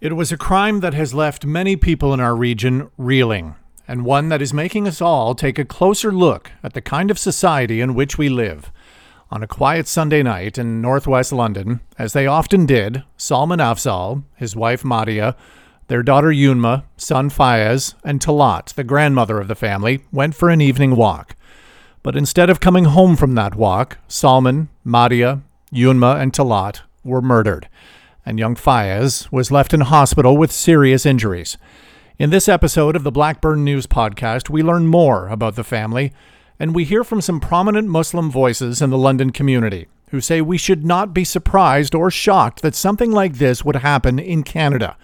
It was a crime that has left many people in our region reeling, and one that is making us all take a closer look at the kind of society in which we live. On a quiet Sunday night in northwest London, as they often did, Salman Afzaal, his wife Madiha, their daughter Yunma, son Fayez, and Talat, the grandmother of the family, went for an evening walk. But instead of coming home from that walk, Salman, Madiha, Yunma, and Talat were murdered, and young Fayez was left in hospital with serious injuries. In this episode of the Blackburn News podcast, we learn more about the family, and we hear from some prominent Muslim voices in the London community who say we should not be surprised or shocked that something like this would happen in Canada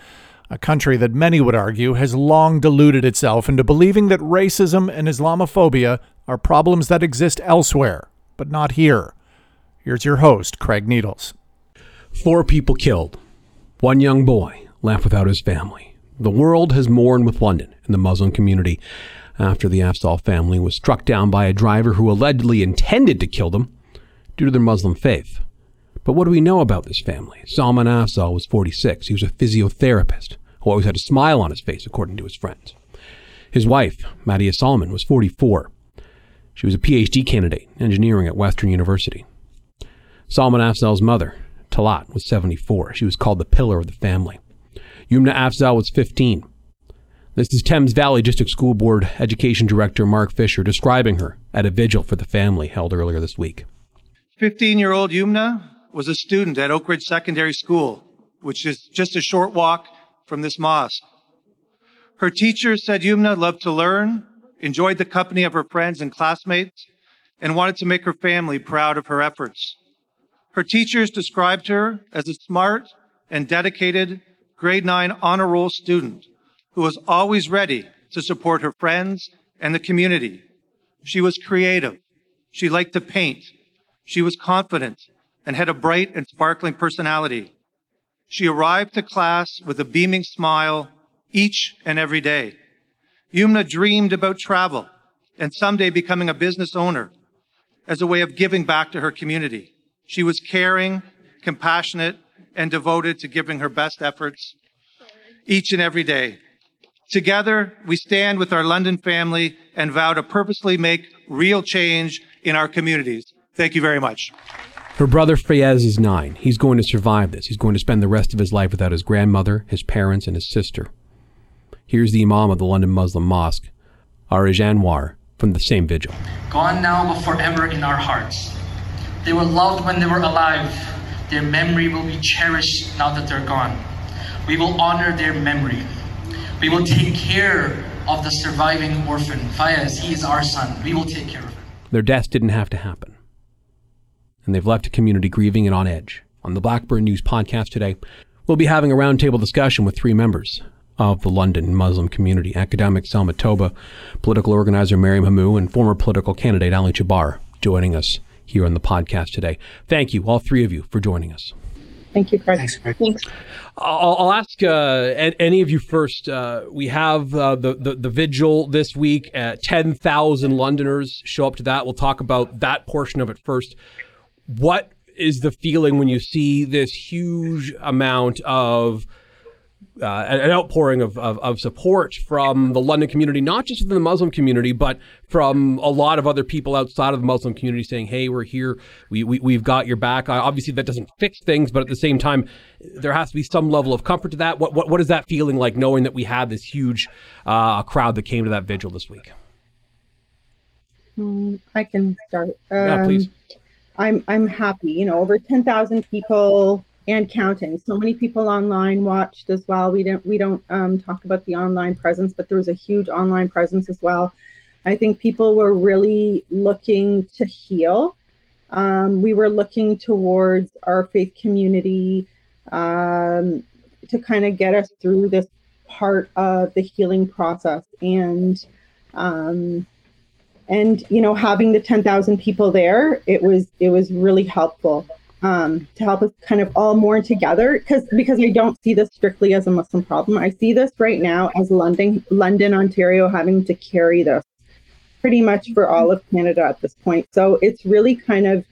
a country that many would argue has long deluded itself into believing that racism and Islamophobia are problems that exist elsewhere, but not here. Here's your host, Craig Needles. Four people killed, one young boy left without his family. The world has mourned with London and the Muslim community after the Afzaal family was struck down by a driver who allegedly intended to kill them due to their Muslim faith. But what do we know about this family? Salman Afzaal was 46. He was a physiotherapist who always had a smile on his face, according to his friends. His wife, Madiha Salman, was 44. She was a PhD candidate in engineering at Western University. Salman Afzaal's mother, Talat, was 74. She was called the pillar of the family. Yumna Afzaal was 15. This is Thames Valley District School Board Education Director Mark Fisher describing her at a vigil for the family held earlier this week. 15 year old Yumna was a student at Oak Ridge Secondary School, which is just a short walk from this mosque. Her teacher said Yumna loved to learn, enjoyed the company of her friends and classmates, and wanted to make her family proud of her efforts. Her teachers described her as a smart and dedicated grade 9 honor roll student who was always ready to support her friends and the community. She was creative. She liked to paint. She was confident and had a bright and sparkling personality. She arrived to class with a beaming smile each and every day. Yumna dreamed about travel and someday becoming a business owner as a way of giving back to her community. She was caring, compassionate, and devoted to giving her best efforts each and every day. Together, we stand with our London family and vow to purposely make real change in our communities. Thank you very much. Her brother Fayez is nine. He's going to survive this. He's going to spend the rest of his life without his grandmother, his parents, and his sister. Here's the Imam of the London Muslim Mosque, Aarij Anwer, from the same vigil. Gone now, but forever in our hearts. They were loved when they were alive. Their memory will be cherished now that they're gone. We will honor their memory. We will take care of the surviving orphan. Fayez, he is our son. We will take care of him. Their deaths didn't have to happen and they've left a community grieving and on edge. On the Blackburn News podcast today, we'll be having a roundtable discussion with three members of the London Muslim community academic Selma Tobah, political organizer Mariam Hamou, and former political candidate Ali Chahbar joining us here on the podcast today. Thank you, all three of you, for joining us. Thank you, Craig. Thanks, Craig. Thanks. I'll, I'll ask uh, any of you first. Uh, we have uh, the, the, the vigil this week. Ten thousand Londoners show up to that. We'll talk about that portion of it first what is the feeling when you see this huge amount of uh, an outpouring of, of, of, support from the London community, not just within the Muslim community, but from a lot of other people outside of the Muslim community saying, hey, we're here, we, we, we've got your back. Obviously, that doesn't fix things, but at the same time, there has to be some level of comfort to that. What, what, what is that feeling like knowing that we had this huge uh, crowd that came to that vigil this week? Mm, I can start. Um, yeah, please. I'm I'm happy. You know, over 10,000 people and counting. So many people online watched as well. We don't we don't um, talk about the online presence, but there was a huge online presence as well. I think people were really looking to heal. Um, we were looking towards our faith community um, to kind of get us through this part of the healing process and um, and you know having the 10,000 people there it was it was really helpful um, to help us kind of all mourn together because because I don't see this strictly as a Muslim problem. I see this right now as London London Ontario having to carry this pretty much for all of Canada at this point. So it's really kind of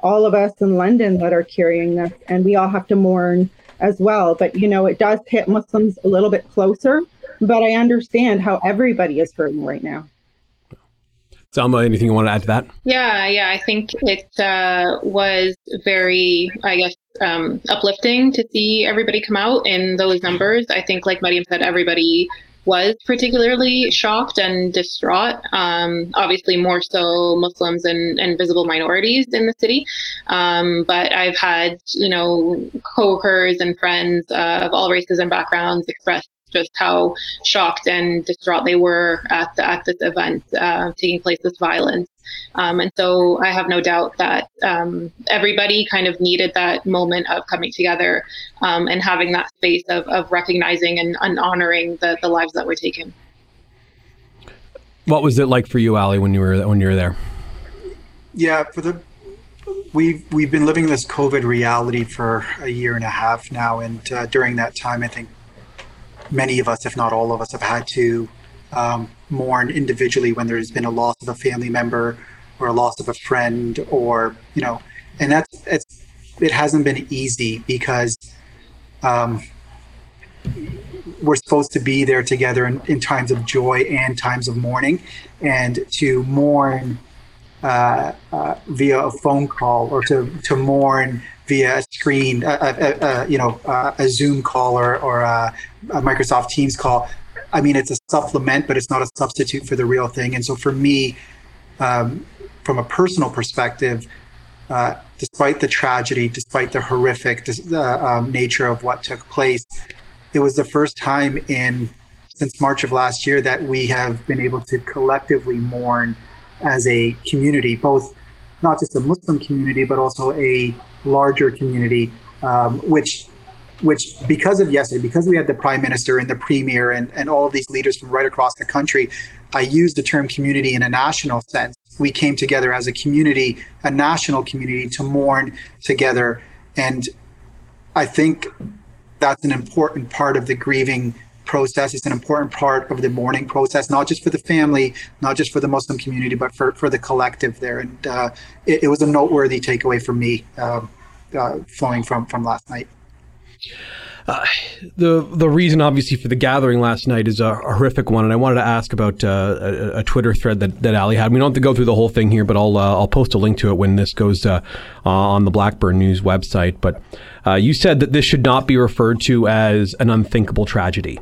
all of us in London that are carrying this and we all have to mourn as well. But you know, it does hit Muslims a little bit closer. But I understand how everybody is hurting right now. Selma, anything you want to add to that? Yeah, yeah, I think it uh, was very, I guess, um, uplifting to see everybody come out in those numbers. I think, like Mariam said, everybody was particularly shocked and distraught. Um, obviously, more so Muslims and, and visible minorities in the city. Um, but I've had, you know, coworkers and friends uh, of all races and backgrounds express just how shocked and distraught they were at the, at this event uh, taking place, this violence. Um, and so I have no doubt that um, everybody kind of needed that moment of coming together um, and having that space of, of recognizing and, and honoring the, the lives that were taken. What was it like for you, Ali, when you were when you were there? Yeah, for the we've we've been living this COVID reality for a year and a half now, and uh, during that time, I think many of us, if not all of us, have had to um, mourn individually when there's been a loss of a family member or a loss of a friend, or you know, and that's it's it hasn't been easy because um, we're supposed to be there together in, in, times of joy and times of mourning, and to mourn uh, uh, via a phone call or to to mourn via a screen, a, a, a you know, a Zoom call or, or a, Microsoft Teams call. I mean, it's a supplement, but it's not a substitute for the real thing. And so for me, um, from a personal perspective, uh, despite the tragedy, despite the horrific uh, um, nature of what took place, it was the first time in since March of last year that we have been able to collectively mourn as a community, both not just a Muslim community, but also a larger community, um, which which because of yesterday, because we had the prime minister and the premier and, and all of these leaders from right across the country, I use the term community in a national sense. We came together as a community, a national community to mourn together. And I think that's an important part of the grieving process. It's an important part of the mourning process, not just for the family, not just for the Muslim community, but for, for the collective there. And uh, it, it, was a noteworthy takeaway for me uh, uh, flowing from, from last night. Uh, the the reason, obviously, for the gathering last night is a, horrific one, and I wanted to ask about uh, a, a, Twitter thread that, that Ali had. We don't have to go through the whole thing here, but I'll uh, I'll post a link to it when this goes uh, on the Blackburn News website. But uh, you said that this should not be referred to as an unthinkable tragedy.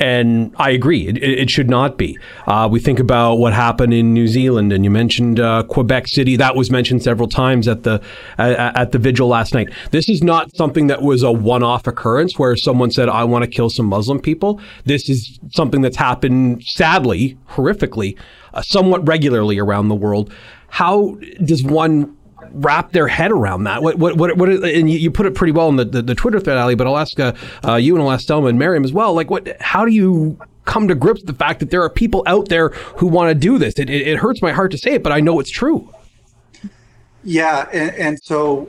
And I agree, it, it should not be. Uh, we think about what happened in New Zealand, and you mentioned uh, Quebec City. That was mentioned several times at the at, at the vigil last night. This is not something that was a one-off occurrence where someone said, "I want to kill some Muslim people." This is something that's happened, sadly, horrifically, uh, somewhat regularly around the world. How does one wrap their head around that. What, what, what, what and you, you, put it pretty well in the, the, the Twitter thread, Ali, but I'll ask uh, uh, you and I'll ask Selma and Mariam as well. Like, what, how do you come to grips with the fact that there are people out there who want to do this? It, it, it, hurts my heart to say it, but I know it's true. Yeah. And, and so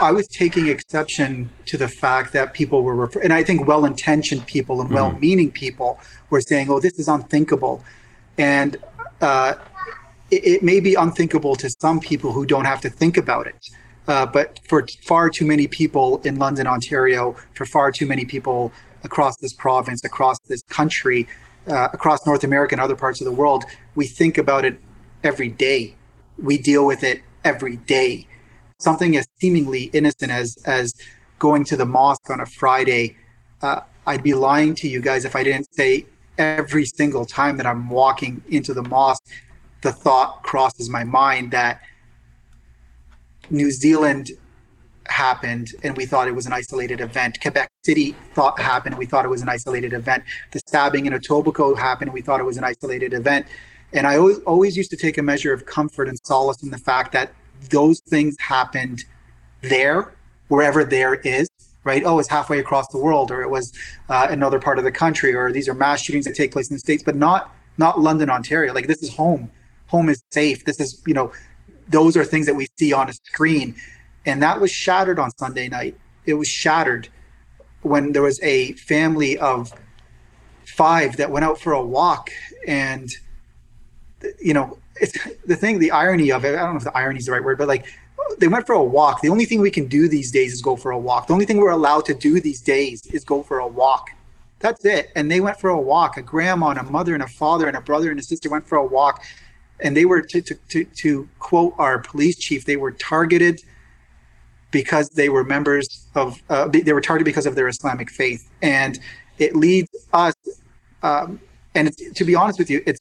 I was taking exception to the fact that people were, refer- and I think well intentioned people and well meaning people were saying, oh, this is unthinkable. And, uh, it, it, may be unthinkable to some people who don't have to think about it. Uh, but for far too many people in London, Ontario, for far too many people across this province, across this country, uh, across North America and other parts of the world, we think about it every day. We deal with it every day. Something as seemingly innocent as as going to the mosque on a Friday. Uh, I'd be lying to you guys if I didn't say every single time that I'm walking into the mosque, the thought crosses my mind that New Zealand happened and we thought it was an isolated event. Quebec City thought happened, and we thought it was an isolated event. The stabbing in Etobicoke happened, and we thought it was an isolated event. And I always, always used to take a measure of comfort and solace in the fact that those things happened there, wherever there is, right? Oh, it's halfway across the world, or it was uh, another part of the country, or these are mass shootings that take place in the states, but not not London, Ontario. Like this is home home is safe. This is, you know, those are things that we see on a screen. And that was shattered on Sunday night. It was shattered when there was a family of five that went out for a walk. And, you know, it's the thing, the irony of it, I don't know if the irony is the right word, but like they went for a walk. The only thing we can do these days is go for a walk. The only thing we're allowed to do these days is go for a walk. That's it. And they went for a walk. A grandma and a mother and a father and a brother and a sister went for a walk. And they were to to to, to quote our police chief, they were targeted because they were members of uh, they were targeted because of their Islamic faith. And it leads us um, and to be honest with you, it's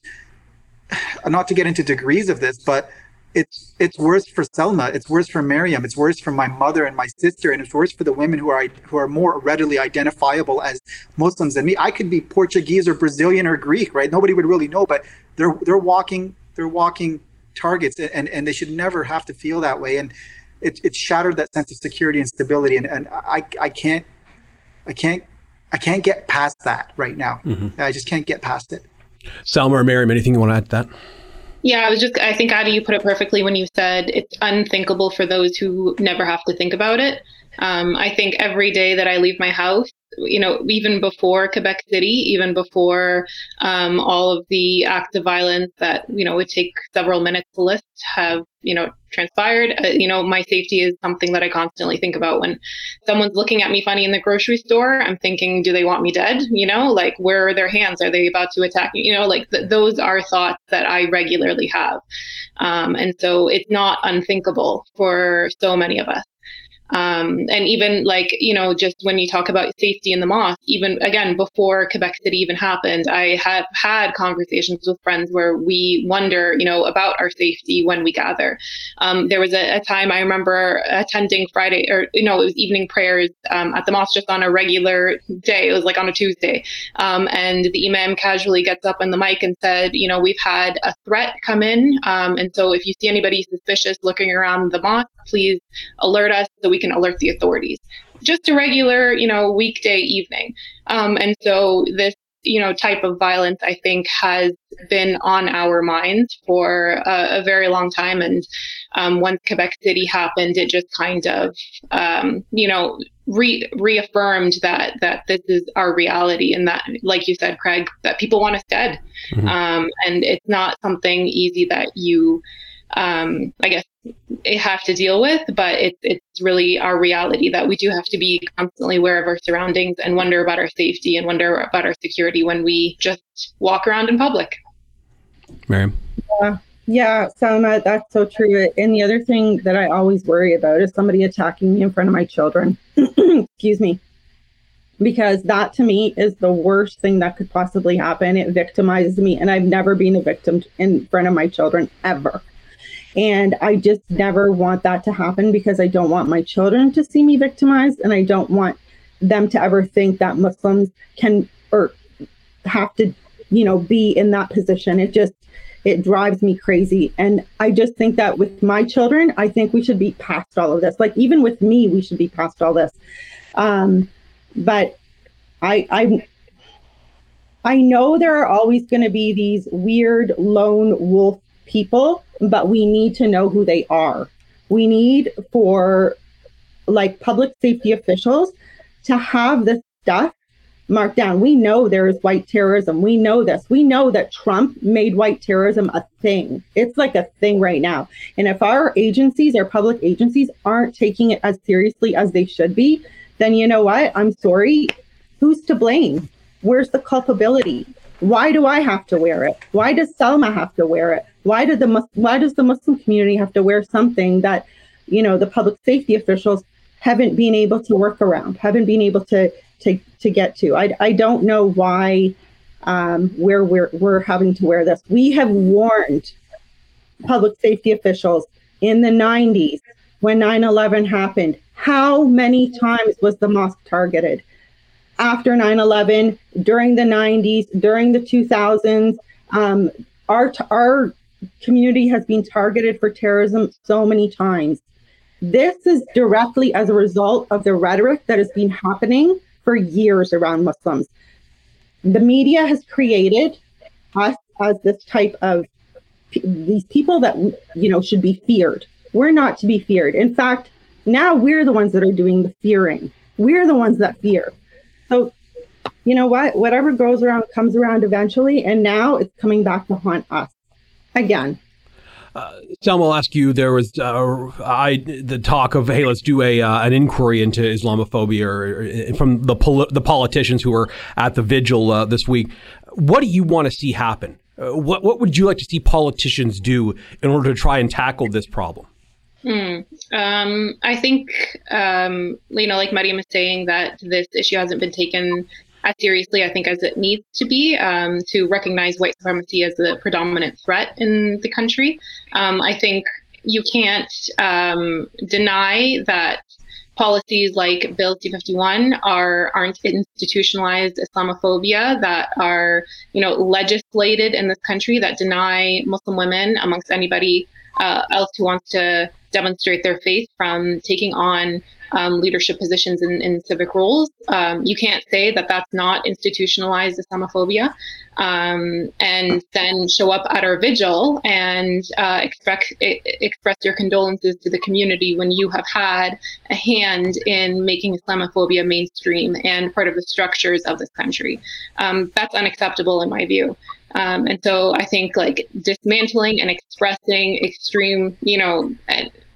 not to get into degrees of this, but it's it's worse for Selma, it's worse for Miriam, it's worse for my mother and my sister, and it's worse for the women who are who are more readily identifiable as Muslims than me. I could be Portuguese or Brazilian or Greek, right? Nobody would really know, but they're they're walking they're walking targets, and and they should never have to feel that way. And it it shattered that sense of security and stability, and and I I can't I can't I can't get past that right now. Mm-hmm. I just can't get past it. Selma or Miriam, anything you want to add to that? Yeah, I was just, I think, Ali, you put it perfectly when you said it's unthinkable for those who never have to think about it. Um, I think every day that I leave my house, you know, even before Quebec City, even before um, all of the acts of violence that, you know, would take several minutes to list have, you know, transpired, uh, you know, my safety is something that I constantly think about. When someone's looking at me funny in the grocery store, I'm thinking, do they want me dead? You know, like where are their hands? Are they about to attack me? You know, like th- those are thoughts that I regularly have. Um, and so it's not unthinkable for so many of us. Um, and even like, you know, just when you talk about safety in the mosque, even again, before Quebec City even happened, I have had conversations with friends where we wonder, you know, about our safety when we gather. Um, there was a, a, time I remember attending Friday or, you know, it was evening prayers um, at the mosque just on a regular day. It was like on a Tuesday. Um, and the imam casually gets up on the mic and said, you know, we've had a threat come in. Um, and so if you see anybody suspicious looking around the mosque, please alert us so we can alert the authorities. Just a regular, you know, weekday evening. Um, and so this, you know, type of violence, I think, has been on our minds for a, a very long time. And um, once Quebec City happened, it just kind of, um, you know, re- reaffirmed that that this is our reality, and that, like you said, Craig, that people want us dead, mm-hmm. um, and it's not something easy that you, um, I guess, have to deal with, but it, it's really our reality that we do have to be constantly aware of our surroundings and wonder about our safety and wonder about our security when we just walk around in public. Miriam? Yeah, yeah, Selma, that's so true. And the other thing that I always worry about is somebody attacking me in front of my children. Excuse me. Because that to me is the worst thing that could possibly happen. It victimizes me. And I've never been a victim in front of my children ever. And I just never want that to happen because I don't want my children to see me victimized and I don't want them to ever think that Muslims can or have to, you know, be in that position. It just it drives me crazy. And I just think that with my children, I think we should be past all of this. Like even with me, we should be past all this. Um, but I I I know there are always going to be these weird lone wolf people but we need to know who they are. We need for like public safety officials to have this stuff marked down. We know there is white terrorism. We know this. We know that Trump made white terrorism a thing. It's like a thing right now. And if our agencies, our public agencies, aren't taking it as seriously as they should be, then you know what? I'm sorry. Who's to blame? Where's the culpability? Why do I have to wear it? Why does Selma have to wear it? Why did the why does the Muslim community have to wear something that, you know, the public safety officials haven't been able to work around, haven't been able to to to get to? I I don't know why um, where we're we're having to wear this. We have warned public safety officials in the 90s when 9/11 happened. How many times was the mosque targeted? After 9/11, during the 90s, during the 2000s, um, our our community has been targeted for terrorism so many times. This is directly as a result of the rhetoric that has been happening for years around Muslims. The media has created us as this type of these people that you know should be feared. We're not to be feared. In fact, now we're the ones that are doing the fearing. We're the ones that fear. So, you know what? Whatever goes around comes around eventually, and now it's coming back to haunt us again. Uh, Selma, I'll ask you. There was uh, I the talk of hey, let's do a uh, an inquiry into Islamophobia or, or from the the politicians who were at the vigil uh, this week. What do you want to see happen? Uh, what what would you like to see politicians do in order to try and tackle this problem? Hmm. Um, I think, um, you know, like Mariam is saying, that this issue hasn't been taken as seriously, I think, as it needs to be um, to recognize white supremacy as the predominant threat in the country. Um, I think you can't um, deny that policies like Bill C-51 are aren't institutionalized Islamophobia that are you know legislated in this country that deny Muslim women amongst anybody uh, else who wants to demonstrate their faith from taking on um, leadership positions in, in civic roles. Um, you can't say that that's not institutionalized Islamophobia, um, and then show up at our vigil and uh, expect, express your condolences to the community when you have had a hand in making Islamophobia mainstream and part of the structures of this country. Um, that's unacceptable in my view. Um, and so I think like dismantling and expressing extreme, you know,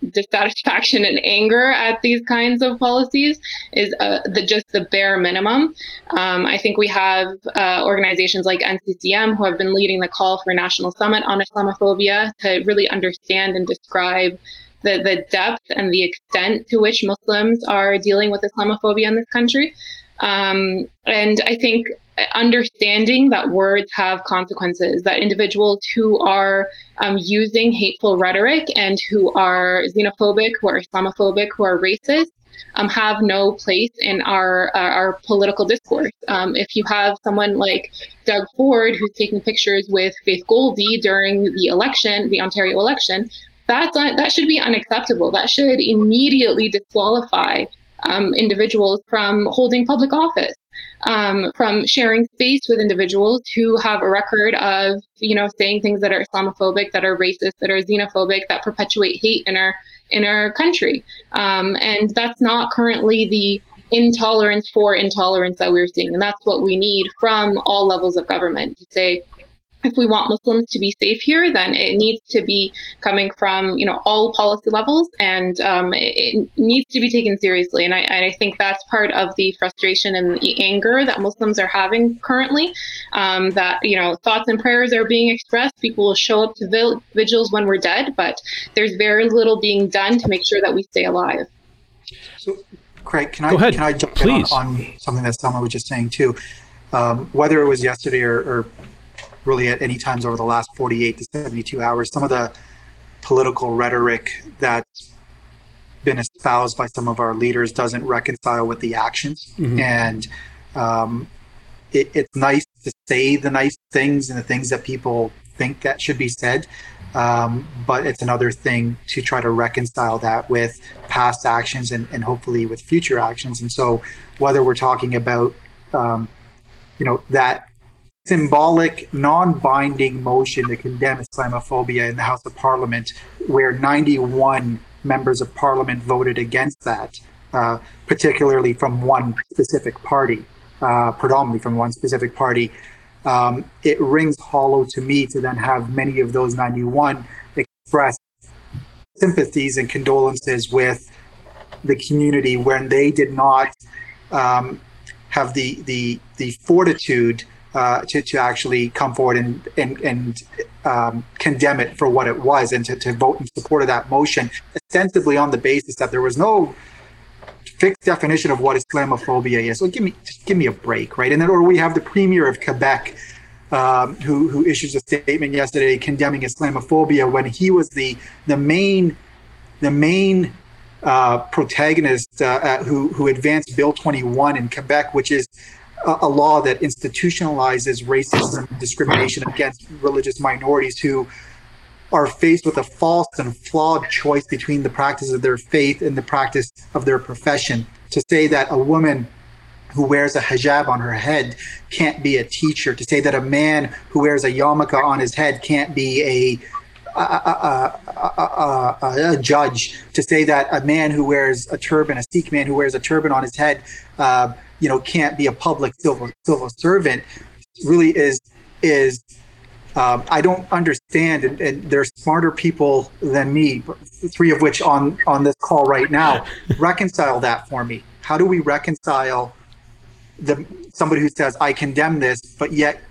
dissatisfaction and anger at these kinds of policies is uh, the, just the bare minimum. Um, I think we have uh, organizations like NCCM who have been leading the call for a national summit on Islamophobia to really understand and describe the, the depth and the extent to which Muslims are dealing with Islamophobia in this country. Um, and I think understanding that words have consequences, that individuals who are um, using hateful rhetoric and who are xenophobic, who are Islamophobic, who are racist, um, have no place in our uh, our political discourse. Um, if you have someone like Doug Ford who's taking pictures with Faith Goldy during the election, the Ontario election, that's un- that should be unacceptable. That should immediately disqualify um, individuals from holding public office um, from sharing space with individuals who have a record of, you know, saying things that are Islamophobic, that are racist, that are xenophobic, that perpetuate hate in our in our country. Um, and that's not currently the intolerance for intolerance that we're seeing. And that's what we need from all levels of government to say, if we want Muslims to be safe here, then it needs to be coming from you know all policy levels, and um, it, it, needs to be taken seriously. And I, I, think that's part of the frustration and the anger that Muslims are having currently. Um, that you know thoughts and prayers are being expressed. People will show up to vigils when we're dead, but there's very little being done to make sure that we stay alive. So, Craig, can I ahead. can I jump Please. in on, on, something that Selma was just saying too? Um, whether it was yesterday or, or really at any times over the last 48 to 72 hours, some of the political rhetoric that's been espoused by some of our leaders doesn't reconcile with the actions. Mm-hmm. And um, it, it's nice to say the nice things and the things that people think that should be said. Um, but it's another thing to try to reconcile that with past actions and, and hopefully with future actions. And so, whether we're talking about, um, you know, that symbolic, non-binding motion to condemn Islamophobia in the House of Parliament, where 91 members of Parliament voted against that, uh, particularly from one specific party, uh, predominantly from one specific party. Um, it rings hollow to me to then have many of those 91 express sympathies and condolences with the community when they did not um, have the the the fortitude uh, to, to actually come forward and and, and um, condemn it for what it was and to, to vote in support of that motion, ostensibly on the basis that there was no fixed definition of what Islamophobia is. So give me just give me a break, right? And then or we have the premier of Quebec. Um, who who issues a statement yesterday condemning Islamophobia when he was the the main the main uh, protagonist uh, who who advanced Bill 21 in Quebec, which is a, law that institutionalizes racism and discrimination against religious minorities who are faced with a false and flawed choice between the practice of their faith and the practice of their profession. To say that a woman who wears a hijab on her head can't be a teacher, to say that a man who wears a yarmulke on his head can't be a a, a, a, a, judge, to say that a man who wears a turban, a Sikh man who wears a turban on his head, uh, you know, can't be a public civil civil servant really is is um, I don't understand, and, and there's smarter people than me, three of which on on this call right now. reconcile that for me. How do we reconcile the somebody who says I condemn this, but yet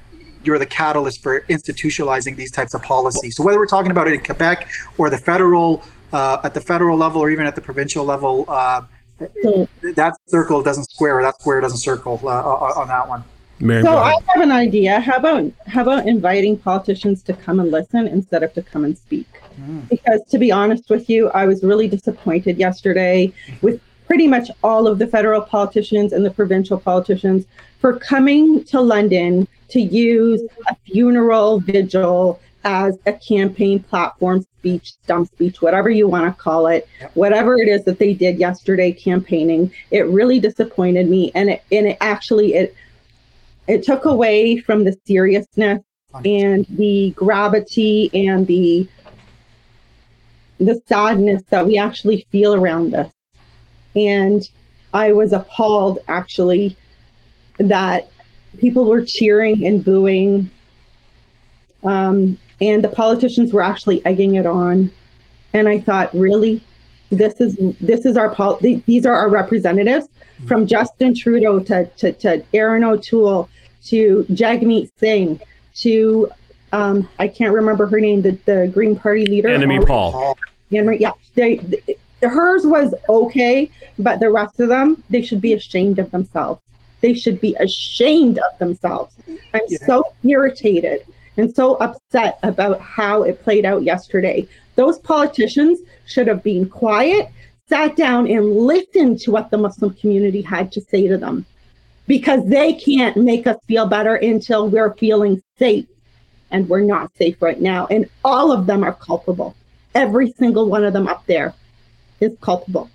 you're the catalyst for institutionalizing these types of policies. So whether we're talking about it in Quebec or the federal, uh, at the federal level or even at the provincial level, uh, that circle doesn't square, that square doesn't circle uh, on that one. Mary, so I have an idea. How about how about inviting politicians to come and listen instead of to come and speak? Mm. Because to be honest with you, I was really disappointed yesterday with pretty much all of the federal politicians and the provincial politicians for coming to London to use a funeral vigil as a campaign platform speech, stump speech, whatever you want to call it, whatever it is that they did yesterday campaigning. It really disappointed me, and it and it actually it it took away from the seriousness and the gravity and the the sadness that we actually feel around this. And I was appalled actually that people were cheering and booing. Um, and the politicians were actually egging it on. And I thought, really, this is this is our pol- these are our representatives from Justin Trudeau to to, to Erin O'Toole to Jagmeet Singh to um, I can't remember her name, the, the Green Party leader. Annamie Paul. Annamie, yeah, they, they, hers was okay, but the rest of them, they should be ashamed of themselves. They should be ashamed of themselves. I'm yeah. so irritated and so upset about how it played out yesterday. Those politicians should have been quiet, sat down, and listened to what the Muslim community had to say to them because they can't make us feel better until we're feeling safe. And we're not safe right now. And all of them are culpable. Every single one of them up there is culpable.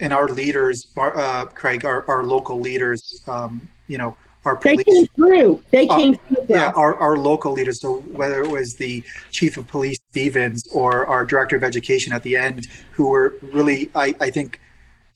And our leaders, uh, Craig, our, our local leaders, um, you know, our police. They came through. They uh, came through. Yeah, our, our local leaders. So whether it was the chief of police, Stevens, or our director of education at the end, who were really, I, I think,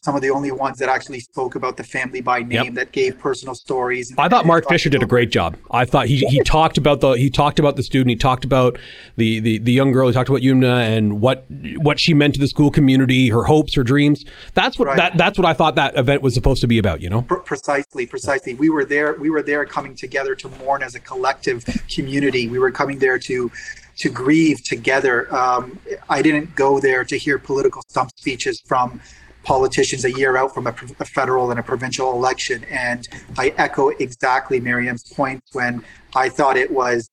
some of the only ones that actually spoke about the family by name yep. that gave personal stories. I thought Mark Fisher did a great job. I thought he, he talked about the he talked about the student. He talked about the, the the young girl. He talked about Yumna and what what she meant to the school community, her hopes, her dreams. That's what right. that that's what I thought that event was supposed to be about. You know, precisely, precisely. We were there. We were there coming together to mourn as a collective community. We were coming there to to grieve together. Um, I didn't go there to hear political stump speeches from politicians a year out from a, a, federal and a provincial election. And I echo exactly Miriam's point when I thought it was,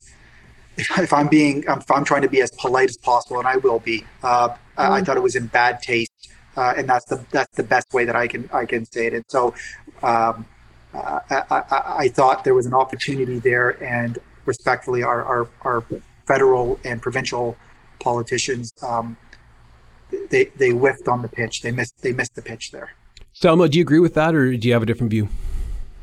if, if I'm being, if I'm trying to be as polite as possible, and I will be, uh, mm. I thought it was in bad taste. Uh, and that's the that's the best way that I can I can say it. And so um, uh, I, I, I, thought there was an opportunity there, and respectfully, our our, our federal and provincial politicians um, they they whiffed on the pitch. They missed they missed the pitch there. Selma, do you agree with that, or do you have a different view?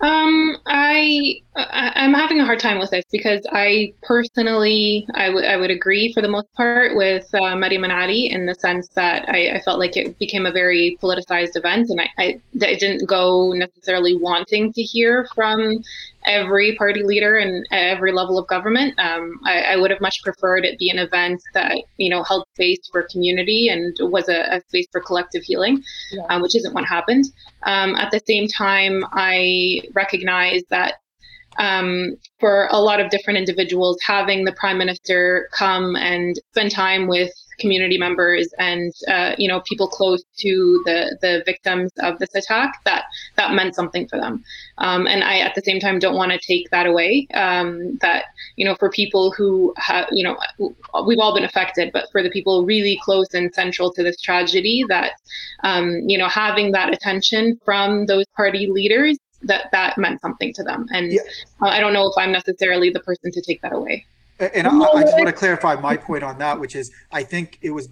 Um, I, I am having a hard time with this because I personally I would I would agree for the most part with uh, Maryam and Ali in the sense that I, I, felt like it became a very politicized event, and I, I, I didn't go necessarily wanting to hear from every party leader and every level of government. Um, I, I, would have much preferred it be an event that you know held space for community and was a, a space for collective healing, yeah. um, which isn't what happened. Um, at the same time, I recognize that um, for a lot of different individuals, having the prime minister come and spend time with community members and uh, you know people close to the the victims of this attack that that meant something for them. Um, and i at the same time don't want to take that away um, that you know for people who have you know we've all been affected but for the people really close and central to this tragedy that um, you know having that attention from those party leaders that that meant something to them. And yeah. uh, i don't know if i'm necessarily the person to take that away and I, I just want to clarify my point on that, which is I think it was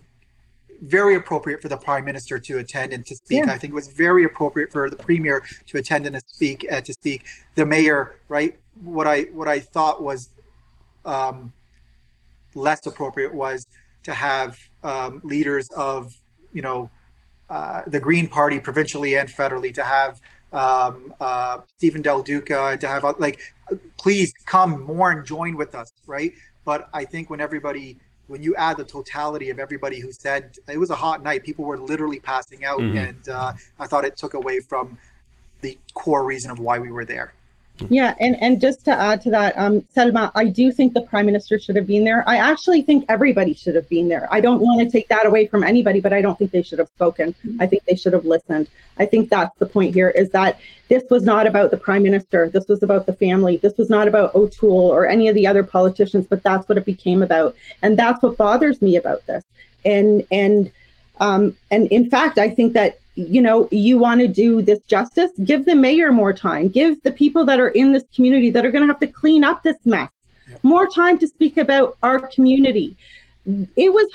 very appropriate for the prime minister to attend and to speak. Yeah. I think it was very appropriate for the premier to attend and to speak. Uh, to speak, the mayor, right? What I what I thought was um, less appropriate was to have um, leaders of you know uh, the Green Party provincially and federally to have um, uh, Stephen Del Duca to have like please come more and join with us, right? but I think when everybody when you add the totality of everybody who said it was a hot night, people were literally passing out, mm-hmm. and uh, I thought it took away from the core reason of why we were there. Yeah, and and just to add to that, um, Selma, I do think the prime minister should have been there. I actually think everybody should have been there. I don't want to take that away from anybody, but I don't think they should have spoken. I think they should have listened. I think that's the point here: is that this was not about the prime minister. This was about the family. This was not about O'Toole or any of the other politicians. But that's what it became about, and that's what bothers me about this. And and um, and in fact, I think that you know, you want to do this justice, give the mayor more time, give the people that are in this community that are going to have to clean up this mess more time to speak about our community. It was,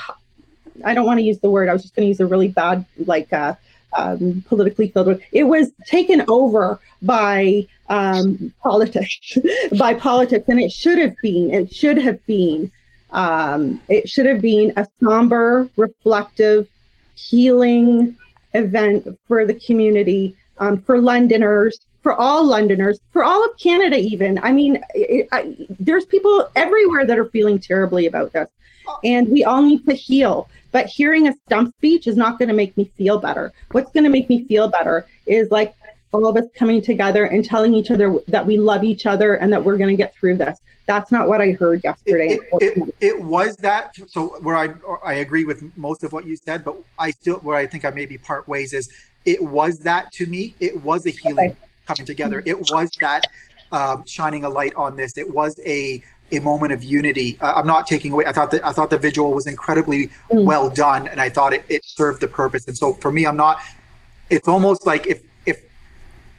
I don't want to use the word, I was just going to use a really bad, like, uh, um, politically filled word. It was taken over by um, politics, by politics, and it should have been, it should have been, um, it should have been a somber, reflective, healing, event for the community, um, for Londoners, for all Londoners, for all of Canada, even. I mean, it, I, there's people everywhere that are feeling terribly about this, and we all need to heal. But hearing a stump speech is not going to make me feel better. What's going to make me feel better is like all of us coming together and telling each other that we love each other and that we're going to get through this. That's not what I heard yesterday. It, it, it, was that. So where I I agree with most of what you said, but I still where I think I maybe part ways is it was that to me. It was a healing okay. coming together. It was that um, shining a light on this. It was a a moment of unity. Uh, I'm not taking away. I thought that I thought the visual was incredibly mm. well done, and I thought it, it served the purpose. And so for me, I'm not. It's almost like if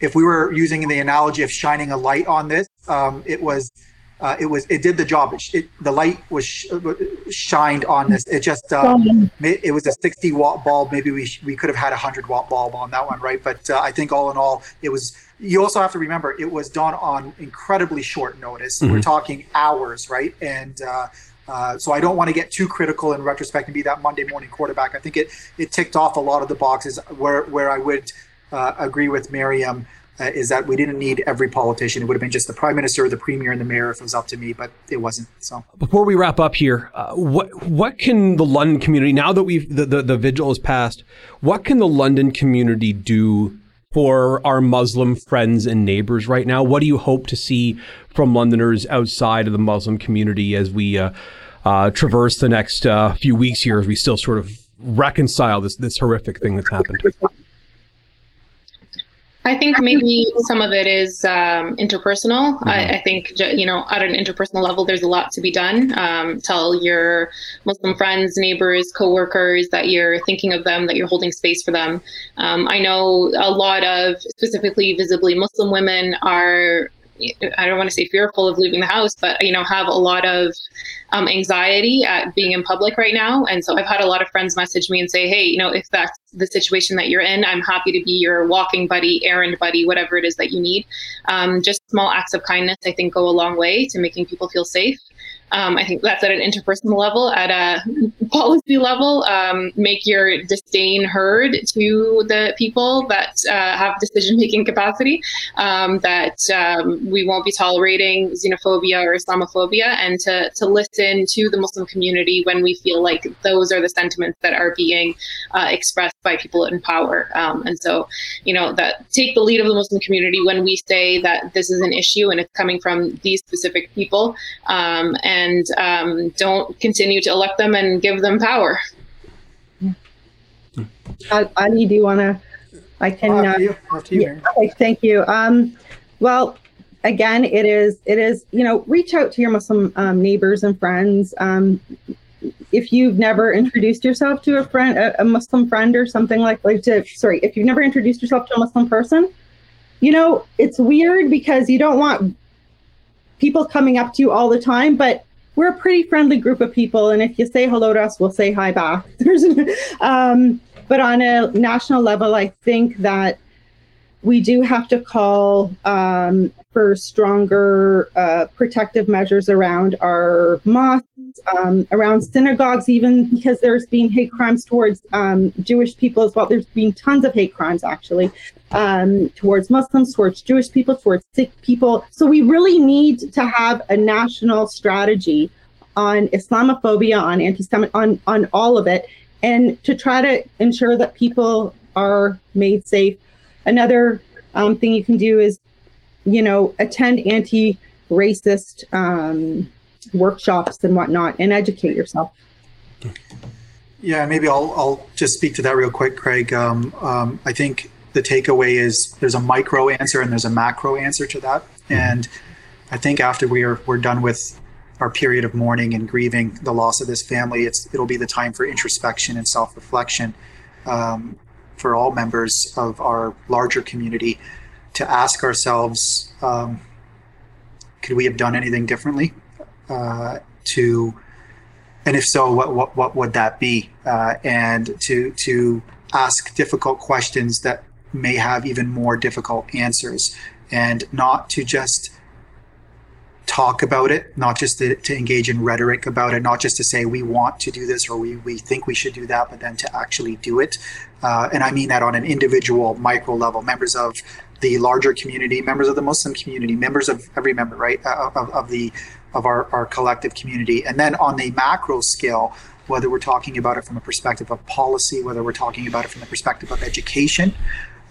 if if we were using the analogy of shining a light on this, um, it was uh, it was it did the job. It, it, the light was sh- shined on this. It just um, it was a 60 watt bulb. Maybe we sh- we could have had a 100 watt bulb on that one, right? But uh, I think all in all, it was. You also have to remember it was done on incredibly short notice. Mm-hmm. We're talking hours, right? And uh, uh, so I don't want to get too critical in retrospect and be that Monday morning quarterback. I think it it ticked off a lot of the boxes where where I would uh, agree with Miriam uh, is that we didn't need every politician. It would have been just the prime minister, the premier, and the mayor if it was up to me, but it wasn't. So before we wrap up here, uh, what what can the London community now that we've the, the, the vigil has passed, what can the London community do for our Muslim friends and neighbors right now? What do you hope to see from Londoners outside of the Muslim community as we uh, uh, traverse the next uh, few weeks here, as we still sort of reconcile this this horrific thing that's happened? I think maybe some of it is um, interpersonal. Mm-hmm. I, I, think, you know, at an interpersonal level, there's a lot to be done. Um, tell your Muslim friends, neighbors, coworkers that you're thinking of them, that you're holding space for them. Um, I know a lot of specifically visibly Muslim women are I don't want to say fearful of leaving the house, but you know, have a lot of um, anxiety at being in public right now. And so I've had a lot of friends message me and say, hey, you know, if that's the situation that you're in, I'm happy to be your walking buddy, errand buddy, whatever it is that you need. Um, just small acts of kindness, I think, go a long way to making people feel safe. Um, I think that's at an interpersonal level. At a policy level, um, make your disdain heard to the people that uh, have decision making capacity. Um, that um, we won't be tolerating xenophobia or Islamophobia, and to, to listen to the Muslim community when we feel like those are the sentiments that are being uh, expressed by people in power. Um, and so, you know, that take the lead of the Muslim community when we say that this is an issue and it's coming from these specific people. and um, and um, don't continue to elect them and give them power. Ali, do you want to? I can. Uh, you. You. Yeah, okay, thank you. Um, well, again, it is. It is. You know, reach out to your Muslim um, neighbors and friends. Um, if you've never introduced yourself to a friend, a, a Muslim friend, or something like like to. Sorry, if you've never introduced yourself to a Muslim person, you know, it's weird because you don't want people coming up to you all the time, but we're a pretty friendly group of people. And if you say hello to us, we'll say hi back. um, but on a national level, I think that we do have to call um, for stronger uh, protective measures around our mosques, um, around synagogues, even because there's been hate crimes towards um, Jewish people as well. There's been tons of hate crimes actually um, towards Muslims, towards Jewish people, towards Sikh people. So we really need to have a national strategy on Islamophobia, on anti-Semitic, on on all of it, and to try to ensure that people are made safe. Another um, thing you can do is, you know, attend anti-racist um, workshops and whatnot, and educate yourself. Yeah, maybe I'll I'll just speak to that real quick, Craig. Um, um, I think the takeaway is there's a micro answer and there's a macro answer to that, and I think after we are we're done with our period of mourning and grieving the loss of this family, it's it'll be the time for introspection and self-reflection um, for all members of our larger community to ask ourselves, um, could we have done anything differently? Uh, to and if so, what what, what would that be? Uh, and to to ask difficult questions that may have even more difficult answers, and not to just talk about it, not just to, to, engage in rhetoric about it, not just to say we want to do this or we, we think we should do that, but then to actually do it. Uh, and I mean that on an individual micro level, members of the larger community, members of the Muslim community, members of every member, right, uh, of, of the of our, our collective community. And then on the macro scale, whether we're talking about it from a perspective of policy, whether we're talking about it from the perspective of education,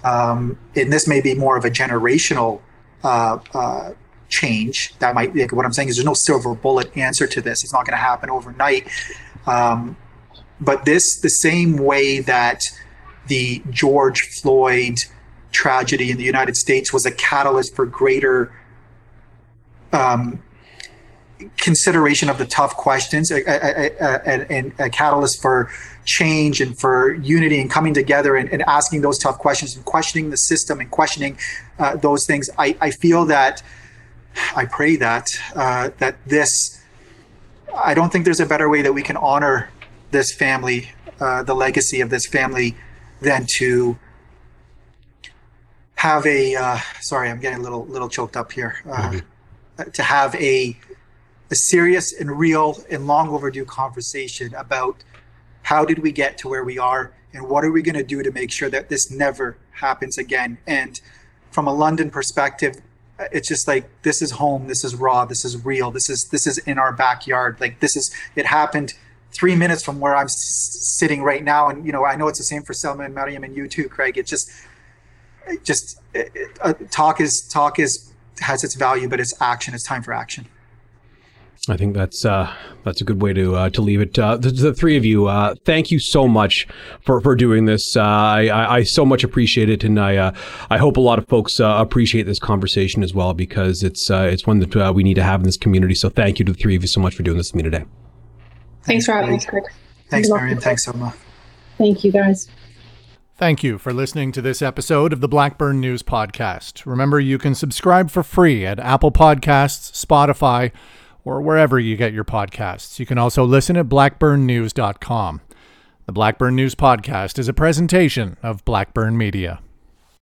um, and this may be more of a generational uh, uh, change. That might like, what I'm saying is there's no silver bullet answer to this. It's not going to happen overnight. Um, but this, the same way that the George Floyd tragedy in the United States was a catalyst for greater um, consideration of the tough questions and a, a, a, catalyst for change and for unity and coming together and, and, asking those tough questions and questioning the system and questioning uh, those things. I, I, feel that, I pray that, uh, that this, I don't think there's a better way that we can honor this family, uh, the legacy of this family, than to have a, uh, sorry, I'm getting a little, little choked up here, mm-hmm. to have a, a serious and real and long overdue conversation about how did we get to where we are? And what are we going to do to make sure that this never happens again? And from a london perspective it's just like this is home this is raw this is real this is this is in our backyard. Like this is it happened three minutes from where i'm s- sitting right now. And you know i know it's the same for selma and Maryam and you too craig. It's just it just it, uh, talk is talk is has its value but it's action. It's time for action I think that's uh, that's a good way to uh, to leave it. Uh, the, the, three of you, uh, thank you so much for, for doing this. Uh, I, I, I, so much appreciate it, and I uh, I hope a lot of folks appreciate this conversation as well because it's it's one that we need to have in this community. So thank you to the three of you so much for doing this with me today. Thanks, for having us, Craig. Thanks, Maryam. Thanks, Selma. Thank you, guys. Thank you for listening to this episode of the Blackburn News Podcast. Remember, you can subscribe for free at Apple Podcasts, Spotify or wherever you get your podcasts. You can also listen at blackburnnews.com. The Blackburn News Podcast is a presentation of Blackburn Media.